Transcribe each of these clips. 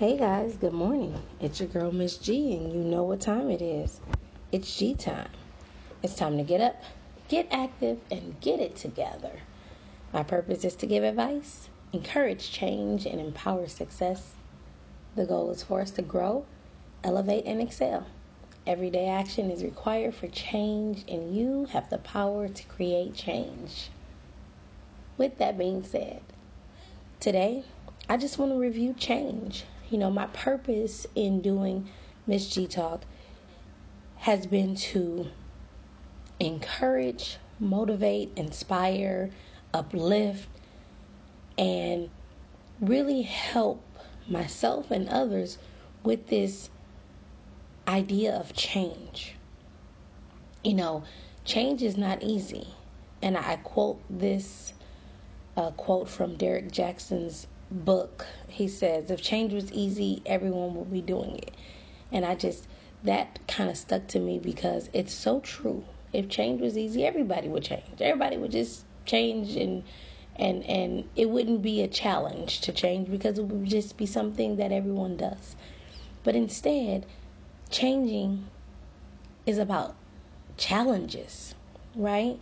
Hey guys, good morning. It's your girl Miss G, and you know what time it is. It's G time. It's time to get up, get active, and get it together. My purpose is to give advice, encourage change, and empower success. The goal is for us to grow, elevate, and excel. Everyday action is required for change, and you have the power to create change. With that being said, today I just want to review change you know, my purpose in doing Miss G Talk has been to encourage, motivate, inspire, uplift, and really help myself and others with this idea of change. You know, change is not easy. And I quote this uh, quote from Derek Jackson's book, he says, if change was easy, everyone would be doing it. And I just, that kind of stuck to me because it's so true. If change was easy, everybody would change. Everybody would just change and and and it wouldn't be a challenge to change because it would just be something that everyone does. But instead, changing is about challenges, right?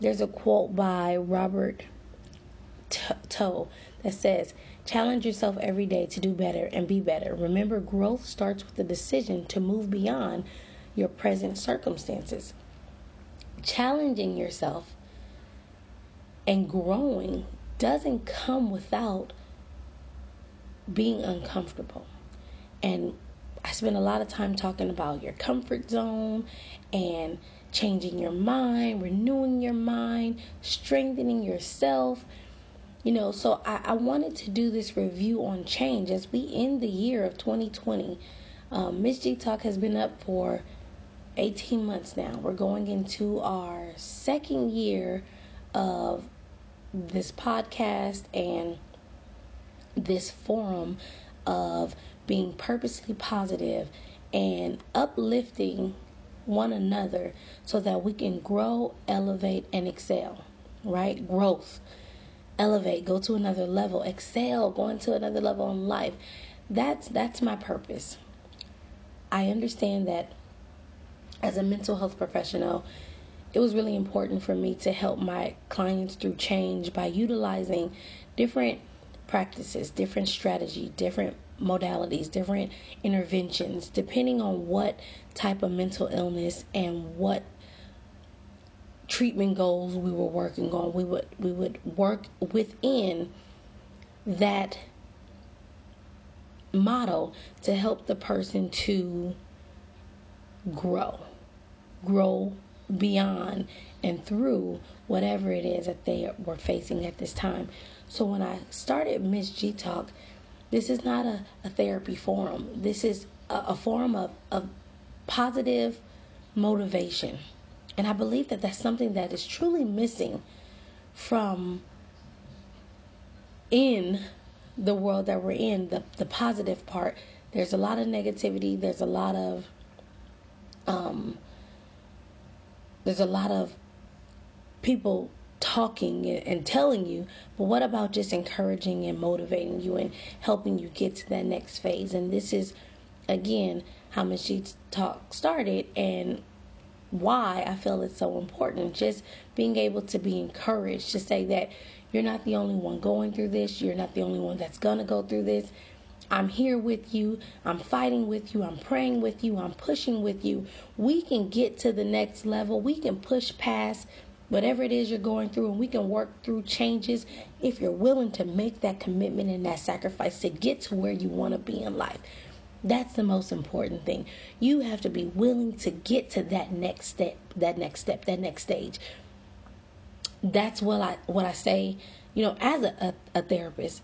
There's a quote by Robert Tew that says, Challenge yourself every day to do better and be better. Remember, growth starts with the decision to move beyond your present circumstances. Challenging yourself and growing doesn't come without being uncomfortable. And I spend a lot of time talking about your comfort zone and changing your mind, renewing your mind, strengthening yourself you know, so I, I wanted to do this review on change as we end the year of 2020. Um, Miss G Talk has been up for 18 months now. We're going into our second year of this podcast and this forum of being purposely positive and uplifting one another so that we can grow, elevate, and excel, right? Growth elevate, go to another level, excel, go into another level in life. That's that's my purpose. I understand that as a mental health professional, it was really important for me to help my clients through change by utilizing different practices, different strategy, different modalities, different interventions, depending on what type of mental illness and what treatment goals we were working on. We would we would work within that model to help the person to grow, grow beyond and through whatever it is that they were facing at this time. So when I started Miss G Talk, this is not a, a therapy forum. This is a, a forum of, of positive motivation and I believe that that's something that is truly missing from in the world that we're in, the, the positive part. There's a lot of negativity, there's a lot of um there's a lot of people talking and telling you, but what about just encouraging and motivating you and helping you get to that next phase? And this is again how Miss Talk started and why I feel it's so important. Just being able to be encouraged to say that you're not the only one going through this, you're not the only one that's going to go through this. I'm here with you. I'm fighting with you. I'm praying with you. I'm pushing with you. We can get to the next level. We can push past whatever it is you're going through and we can work through changes if you're willing to make that commitment and that sacrifice to get to where you want to be in life. That's the most important thing. You have to be willing to get to that next step, that next step, that next stage. That's what I what I say, you know, as a, a, a therapist,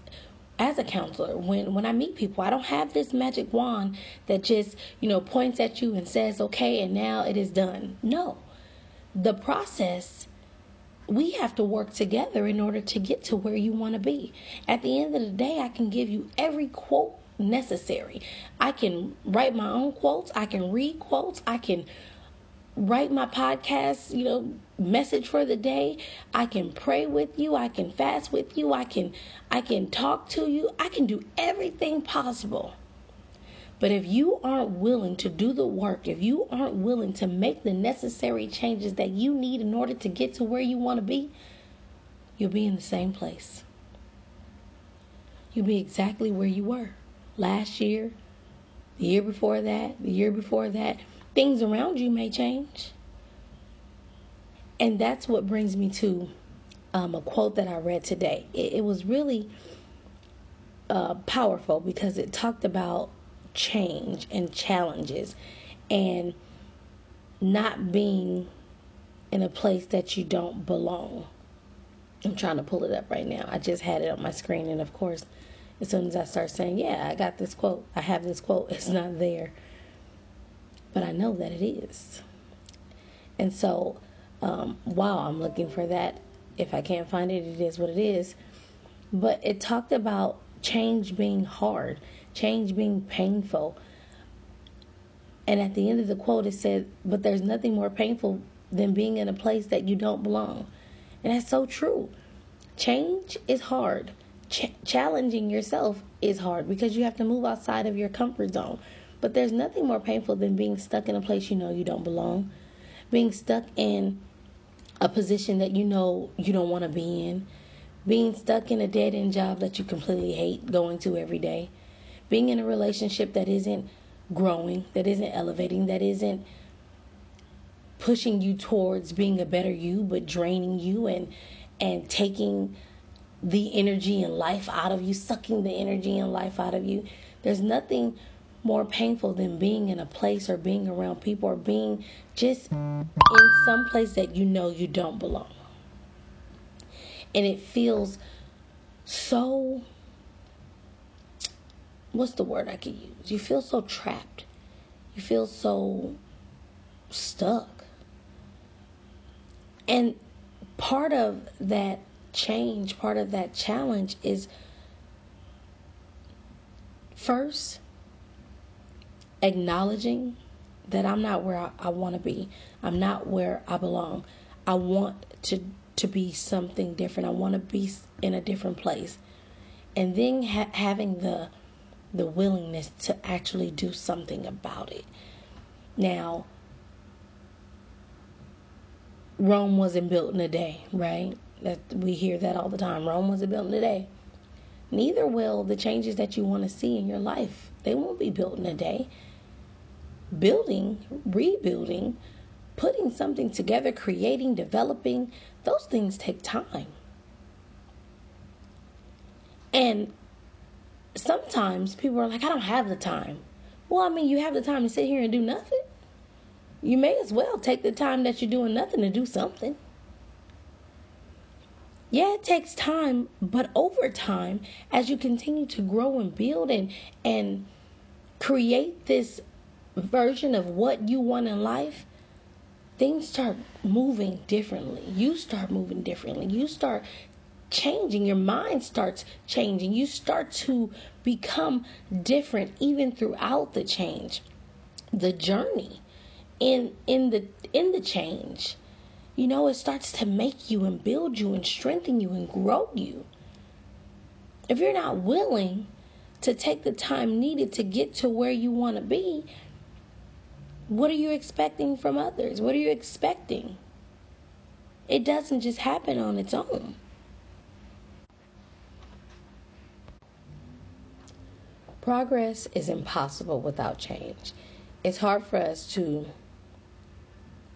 as a counselor, when when I meet people, I don't have this magic wand that just, you know, points at you and says, "Okay, and now it is done." No. The process we have to work together in order to get to where you want to be. At the end of the day, I can give you every quote necessary. I can write my own quotes, I can read quotes, I can write my podcast, you know, message for the day. I can pray with you. I can fast with you. I can I can talk to you. I can do everything possible. But if you aren't willing to do the work, if you aren't willing to make the necessary changes that you need in order to get to where you want to be, you'll be in the same place. You'll be exactly where you were last year, the year before that, the year before that. Things around you may change. And that's what brings me to um, a quote that I read today. It, it was really uh, powerful because it talked about change and challenges and not being in a place that you don't belong. I'm trying to pull it up right now. I just had it on my screen, and of course, as soon as I start saying, Yeah, I got this quote, I have this quote, it's not there. But I know that it is. And so, um, while I'm looking for that, if I can't find it, it is what it is. But it talked about change being hard, change being painful. And at the end of the quote, it said, But there's nothing more painful than being in a place that you don't belong. And that's so true. Change is hard. Ch- challenging yourself is hard because you have to move outside of your comfort zone. But there's nothing more painful than being stuck in a place you know you don't belong, being stuck in a position that you know you don't want to be in, being stuck in a dead end job that you completely hate going to every day, being in a relationship that isn't growing, that isn't elevating, that isn't pushing you towards being a better you, but draining you and and taking the energy and life out of you, sucking the energy and life out of you. There's nothing more painful than being in a place or being around people or being just in some place that you know you don't belong. And it feels so what's the word I could use? You feel so trapped. You feel so stuck. And part of that change, part of that challenge is first acknowledging that I'm not where I, I want to be. I'm not where I belong. I want to to be something different. I want to be in a different place. And then ha- having the the willingness to actually do something about it. Now, Rome wasn't built in a day, right? That we hear that all the time. Rome wasn't built in a day. Neither will the changes that you want to see in your life. They won't be built in a day. Building, rebuilding, putting something together, creating, developing, those things take time. And sometimes people are like, I don't have the time. Well, I mean, you have the time to sit here and do nothing. You may as well take the time that you're doing nothing to do something. Yeah, it takes time, but over time, as you continue to grow and build and and create this version of what you want in life, things start moving differently. You start moving differently. You start changing. Your mind starts changing. You start to become different even throughout the change, the journey in in the in the change. You know, it starts to make you and build you and strengthen you and grow you. If you're not willing to take the time needed to get to where you want to be, what are you expecting from others? What are you expecting? It doesn't just happen on its own. Progress is impossible without change. It's hard for us to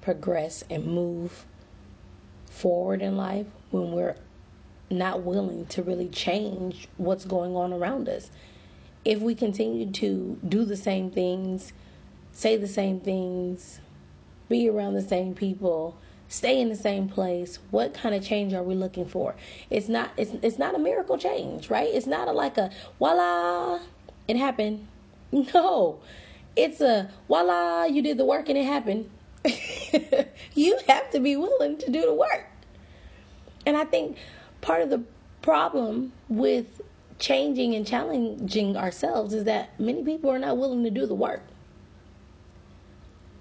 progress and move forward in life when we're not willing to really change what's going on around us. If we continue to do the same things, say the same things, be around the same people, stay in the same place, what kind of change are we looking for? It's not it's it's not a miracle change, right? It's not a, like a voila, it happened. No. It's a voila, you did the work and it happened. you have to be willing to do the work. And I think part of the problem with changing and challenging ourselves is that many people are not willing to do the work.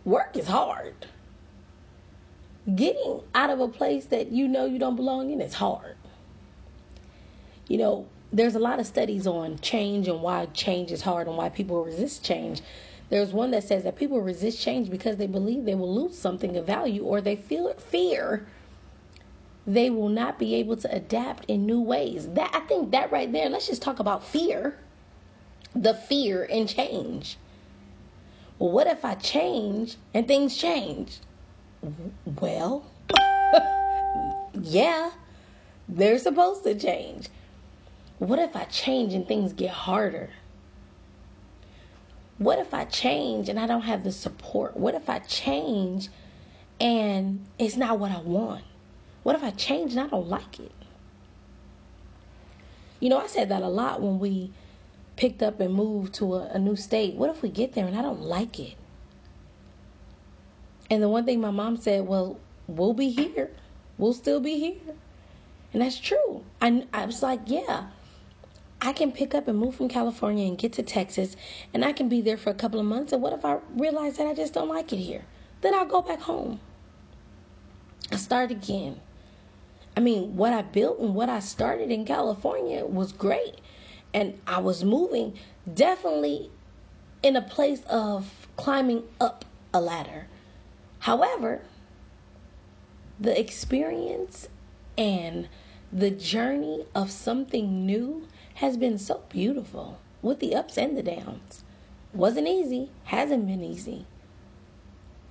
Work is hard. getting out of a place that you know you don't belong in is hard. You know, there's a lot of studies on change and why change is hard and why people resist change. There's one that says that people resist change because they believe they will lose something of value or they feel fear they will not be able to adapt in new ways. That I think that right there, let's just talk about fear. The fear and change. Well, what if I change and things change? Well, yeah, they're supposed to change. What if I change and things get harder? What if I change and I don't have the support? What if I change and it's not what I want? What if I change and I don't like it? You know, I said that a lot when we picked up and moved to a, a, new state. What if we get there and I don't like it? And the one thing my mom said, well, we'll be here. We'll still be here. And that's true. I, I was like, yeah, I can pick up and move from California and get to Texas and I can be there for a couple of months. And what if I realize that I just don't like it here? Then I'll go back home. I start again. I mean, what I built and what I started in California was great. And I was moving definitely in a place of climbing up a ladder. However, the experience and the journey of something new has been so beautiful with the ups and the downs. Wasn't easy, hasn't been easy.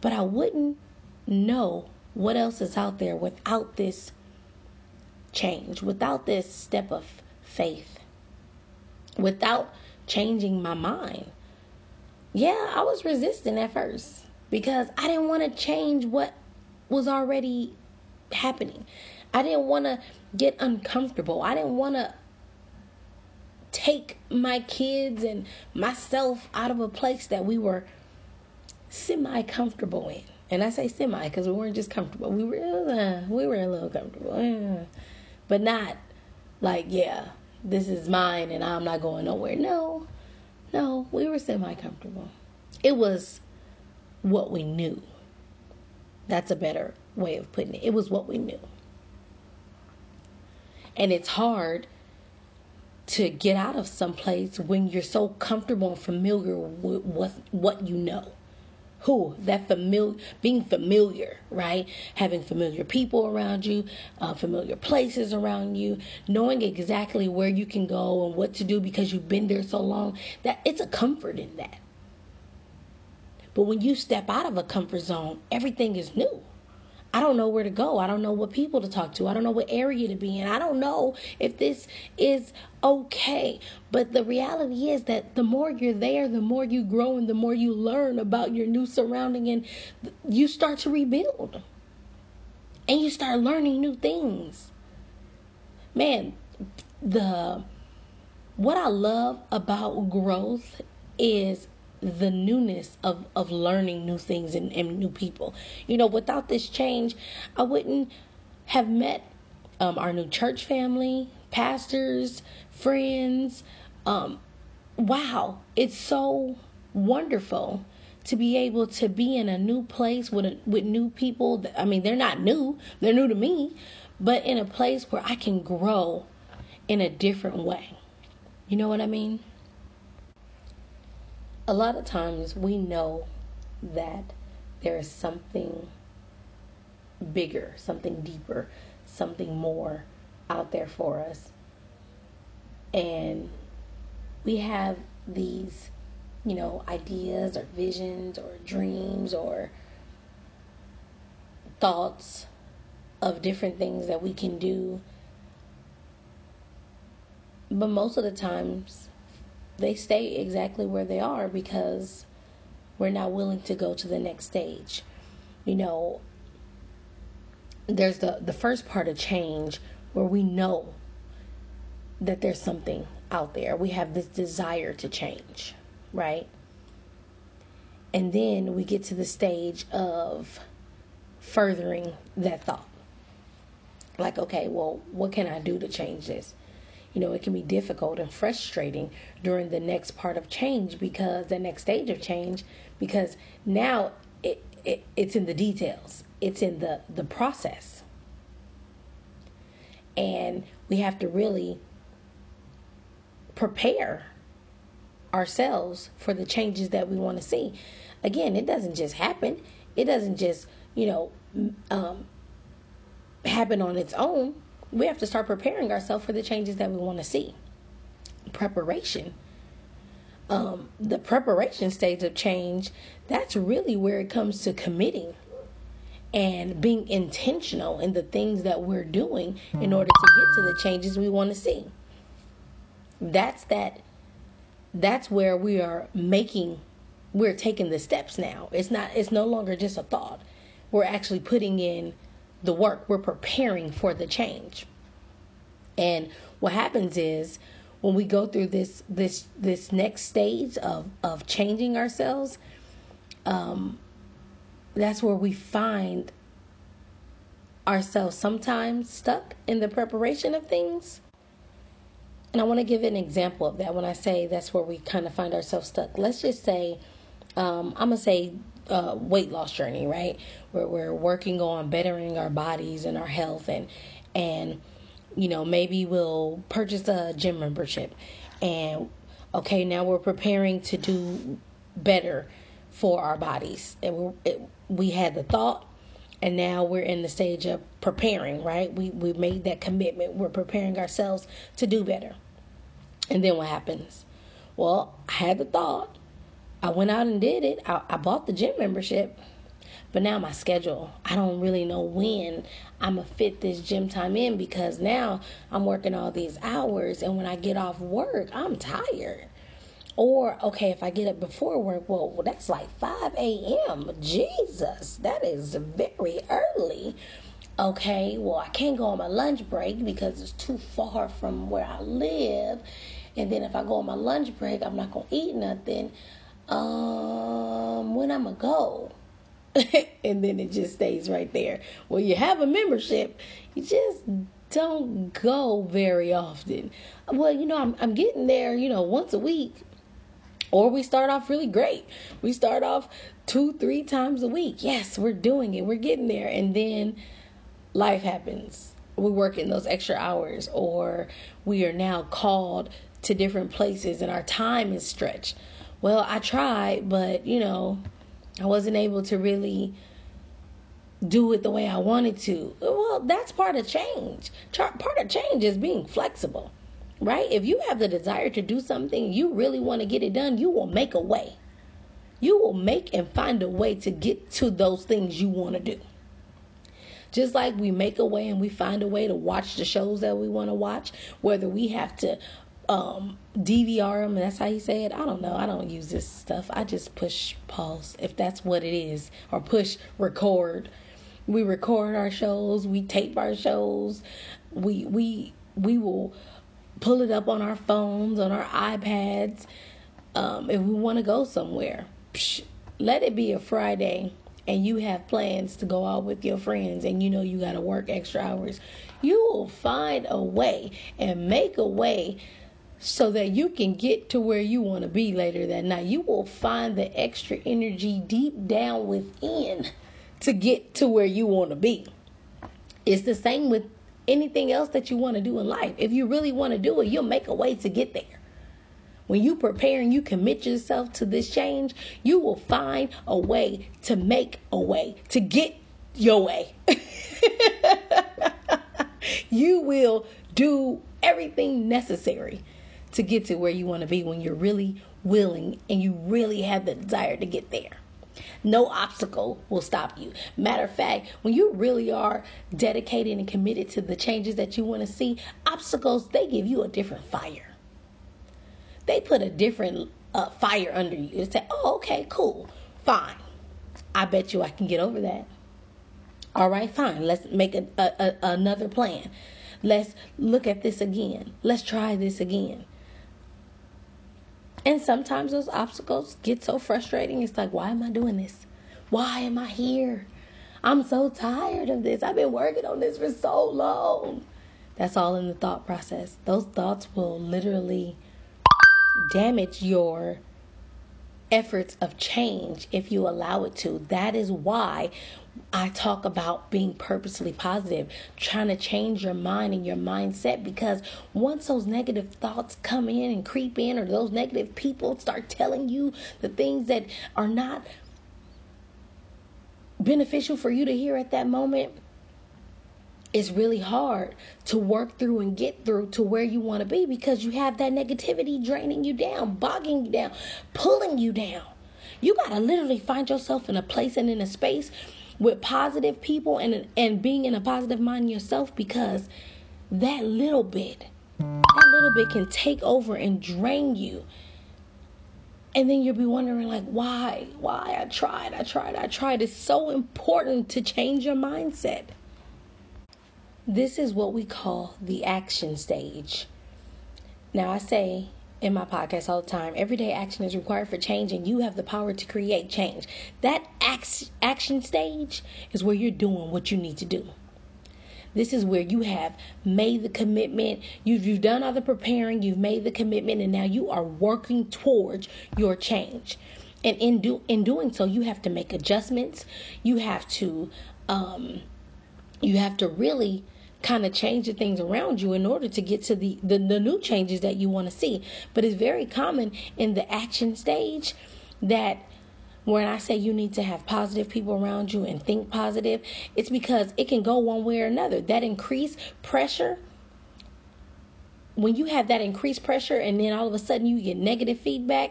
But I wouldn't know what else is out there without this change, without this step of faith, without changing my mind. Yeah, I was resistant at first because I didn't want to change what was already happening. I didn't want to get uncomfortable. I didn't want to take my kids and myself out of a place that we were semi comfortable in. And I say semi because we weren't just comfortable. We were uh, we were a little comfortable. Uh, but not like, yeah, this is mine and I'm not going nowhere. No, no, we were semi comfortable. It was what we knew. That's a better way of putting it. It was what we knew. And it's hard to get out of some place when you're so comfortable and familiar with what, what you know. Who? That familiar being familiar right? Having familiar people around you uh, familiar places around you knowing exactly where you can go and what to do because you've been there so long that it's a comfort in that. But when you step out of a comfort zone everything is new I don't know where to go. I don't know what people to talk to. I don't know what area to be in. I don't know if this is okay. But the reality is that the more you're there, the more you grow and the more you learn about your new surrounding and you start to rebuild. And you start learning new things. Man, the what I love about growth is the newness of, of learning new things and, and new people. You know, without this change, I wouldn't have met um, our new church family, pastors, friends. Um, wow, it's so wonderful to be able to be in a new place with a, with new people. That, I mean, they're not new; they're new to me, but in a place where I can grow in a different way. You know what I mean? A lot of times we know that there is something bigger, something deeper, something more out there for us. And we have these, you know, ideas or visions or dreams or thoughts of different things that we can do. But most of the times, they stay exactly where they are because we're not willing to go to the next stage. You know, there's the the first part of change where we know that there's something out there. We have this desire to change, right? And then we get to the stage of furthering that thought. Like, okay, well, what can I do to change this? You know, it can be difficult and frustrating during the next part of change because the next stage of change, because now it, it, it's in the details. It's in the the process. And we have to really prepare ourselves for the changes that we want to see. Again, it doesn't just happen. It doesn't just, you know, um, happen on its own. We have to start preparing ourselves for the changes that we want to see. Preparation. Um, the preparation stage of change, that's really where it comes to committing and being intentional in the things that we're doing in order to get to the changes we want to see. That's that that's where we are making we're taking the steps now. It's not it's no longer just a thought. We're actually putting in the work. We're preparing for the change. And what happens is when we go through this this this next stage of of changing ourselves, um, that's where we find ourselves sometimes stuck in the preparation of things. And I want to give an example of that when I say that's where we kind of find ourselves stuck. Let's just say, um, I'm going to say uh, weight loss journey, right? Where we're working on bettering our bodies and our health and, and, you know, maybe we'll purchase a gym membership and, okay, now we're preparing to do better for our bodies. And we we had the thought, and now we're in the stage of preparing, right? We we made that commitment. We're preparing ourselves to do better. And then what happens? Well, I had the thought. I went out and did it. I, I bought the gym membership. But now my schedule, I don't really know when I'm going to fit this gym time in because now I'm working all these hours. And when I get off work, I'm tired. Or, okay, if I get up before work, well, that's like 5 a.m. Jesus, that is very early. Okay, well, I can't go on my lunch break because it's too far from where I live. And then if I go on my lunch break, I'm not going to eat nothing. Um, when I'm going to go? and then it just stays right there. Well, you have a membership, you just don't go very often. Well, you know, I'm, I'm getting there, you know, once a week or we start off really great. We start off two, three times a week. Yes, we're doing it. We're getting there. And then life happens. We work in those extra hours, or we are now called to different places and our time is stretched. Well, I tried, but you know, I wasn't able to really do it the way I wanted to. Well, that's part of change. Part of change is being flexible right? If you have the desire to do something, you really want to get it done, you will make a way. You will make and find a way to get to those things you want to do. Just like we make a way and we find a way to watch the shows that we want to watch, whether we have to um, DVR them, that's how you say it. I don't know. I don't use this stuff. I just push pause if that's what it is, or push record. We record our shows, we tape our shows, we we we will pull it up on our phones, on our iPads. Um, if we want to go somewhere, psh, let it be a Friday and you have plans to go out with your friends and you know you got to work extra hours. You will find a way and make a way so that you can get to where you want to be later that night. You will find the extra energy deep down within to get to where you want to be. It's the same with anything else that you want to do in life. If you really want to do it, you'll make a way to get there. When you prepare and you commit yourself to this change, you will find a way to make a way to get your way. you will do everything necessary to get to where you want to be when you're really willing and you really have the desire to get there. No obstacle will stop you. Matter of fact, when you really are dedicated and committed to the changes that you want to see, obstacles, they give you a different fire. They put a different uh, fire under you and say, oh, okay, cool, fine. I bet you I can get over that. All right, fine. Let's make a, a, a, another plan. Let's look at this again. Let's try this again. And sometimes those obstacles get so frustrating. It's like, why am I doing this? Why am I here? I'm so tired of this. I've been working on this for so long. That's all in the thought process. Those thoughts will literally damage your efforts of change if you allow it to. That is why I talk about being purposely positive, trying to change your mind and your mindset because once those negative thoughts come in and creep in, or those negative people start telling you the things that are not beneficial for you to hear at that moment, it's really hard to work through and get through to where you want to be because you have that negativity draining you down, bogging you down, pulling you down. You got to literally find yourself in a place and in a space with positive people and and being in a positive mind yourself because that little bit that little bit can take over and drain you. And then you'll be wondering like why why i tried i tried i tried. It's so important to change your mindset this is what we call the action stage now i say in my podcast all the time. Everyday action is required for change, and you have the power to create change. That action stage is where you're doing what you need to do. This is where you have made the commitment. You've, you've done all the preparing, you've made the commitment, and now you are working towards your change. And in do in doing so, you have to make adjustments. You have to um, you have to really kind of change the things around you in order to get to the, the, the new changes that you want to see. But it's very common in the action stage that when I say you need to have positive people around you and think positive, it's because it can go one way or another. That increased pressure, when you have that increased pressure and then all of a sudden you get negative feedback,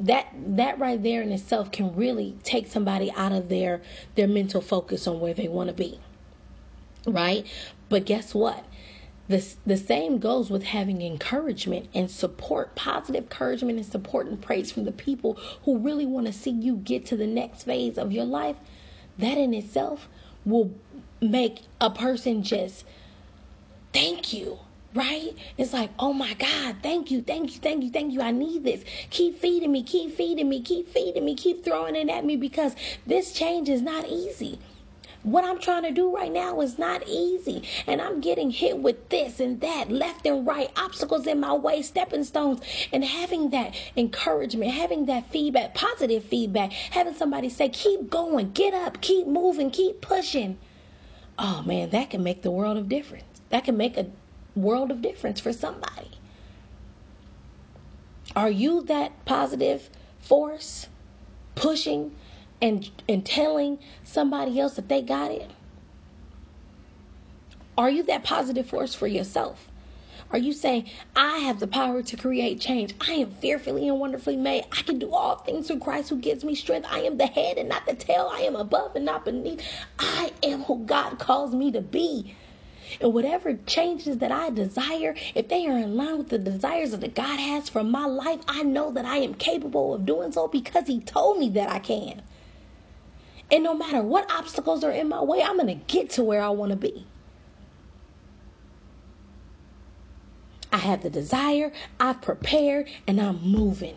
that that right there in itself can really take somebody out of their their mental focus on where they want to be right? But guess what? The, the same goes with having encouragement and support, positive encouragement and support and praise from the people who really want to see you get to the next phase of your life. That in itself will make a person just thank you, right? It's like, oh my God, thank you, thank you, thank you, thank you. I need this. Keep feeding me, keep feeding me, keep feeding me, keep throwing it at me because this change is not easy. What I'm trying to do right now is not easy. And I'm getting hit with this and that, left and right, obstacles in my way, stepping stones. And having that encouragement, having that feedback, positive feedback, having somebody say, keep going, get up, keep moving, keep pushing. Oh man, that can make the world of difference. That can make a world of difference for somebody. Are you that positive force pushing and and telling somebody else that they got it? Are you that positive force for yourself? Are you saying, I have the power to create change? I am fearfully and wonderfully made. I can do all things through Christ who gives me strength. I am the head and not the tail. I am above and not beneath. I am who God calls me to be. And whatever changes that I desire, if they are in line with the desires that God has for my life, I know that I am capable of doing so because He told me that I can. And no matter what obstacles are in my way, I'm going to get to where I want to be. I have the desire, I've prepared, and I'm moving.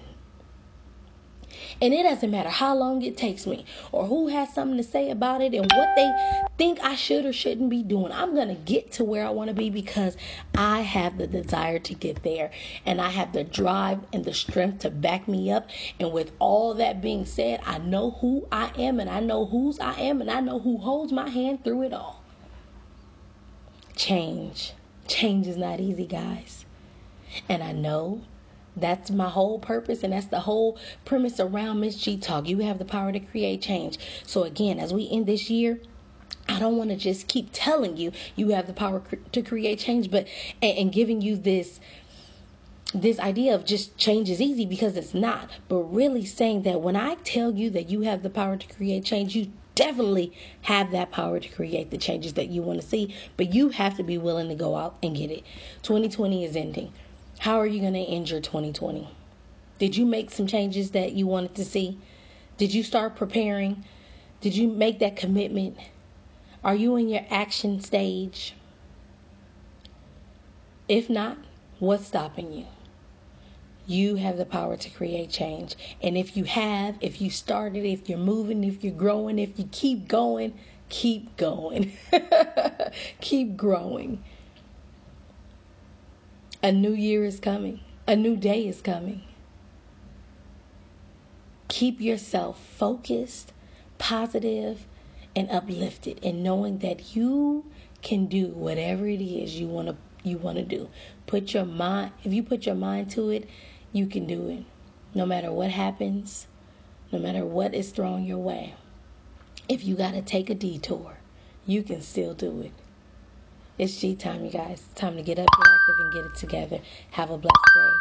And it doesn't matter how long it takes me or who has something to say about it and what they think I should or shouldn't be doing. I'm going to get to where I want to be because I have the desire to get there and I have the drive and the strength to back me up. And with all that being said, I know who I am and I know whose I am and I know who holds my hand through it all. Change. Change is not easy, guys. And I know that's my whole purpose, and that's the whole premise around Miss G Talk. You have the power to create change. So, again, as we end this year, I don't want to just keep telling you you have the power to create change, but and, and giving you this this idea of just change is easy because it's not, but really saying that when I tell you that you have the power to create change, you definitely have that power to create the changes that you want to see, but you have to be willing to go out and get it. 2020 is ending. How are you going to end your 2020? Did you make some changes that you wanted to see? Did you start preparing? Did you make that commitment? Are you in your action stage? If not, what's stopping you? You have the power to create change. And if you have, if you started, if you're moving, if you're growing, if you keep going, keep going. keep growing. A new year is coming, a new day is coming. keep yourself focused, positive, and uplifted, and knowing that you can do whatever it is you want to you want to do. Put your mind if you put your mind to it, you can do it. No matter what happens, no matter what is thrown your way. If you got to take a detour, you can still do it. It's G time, you guys. Time to get up, active, and get it together. Have a blessed day.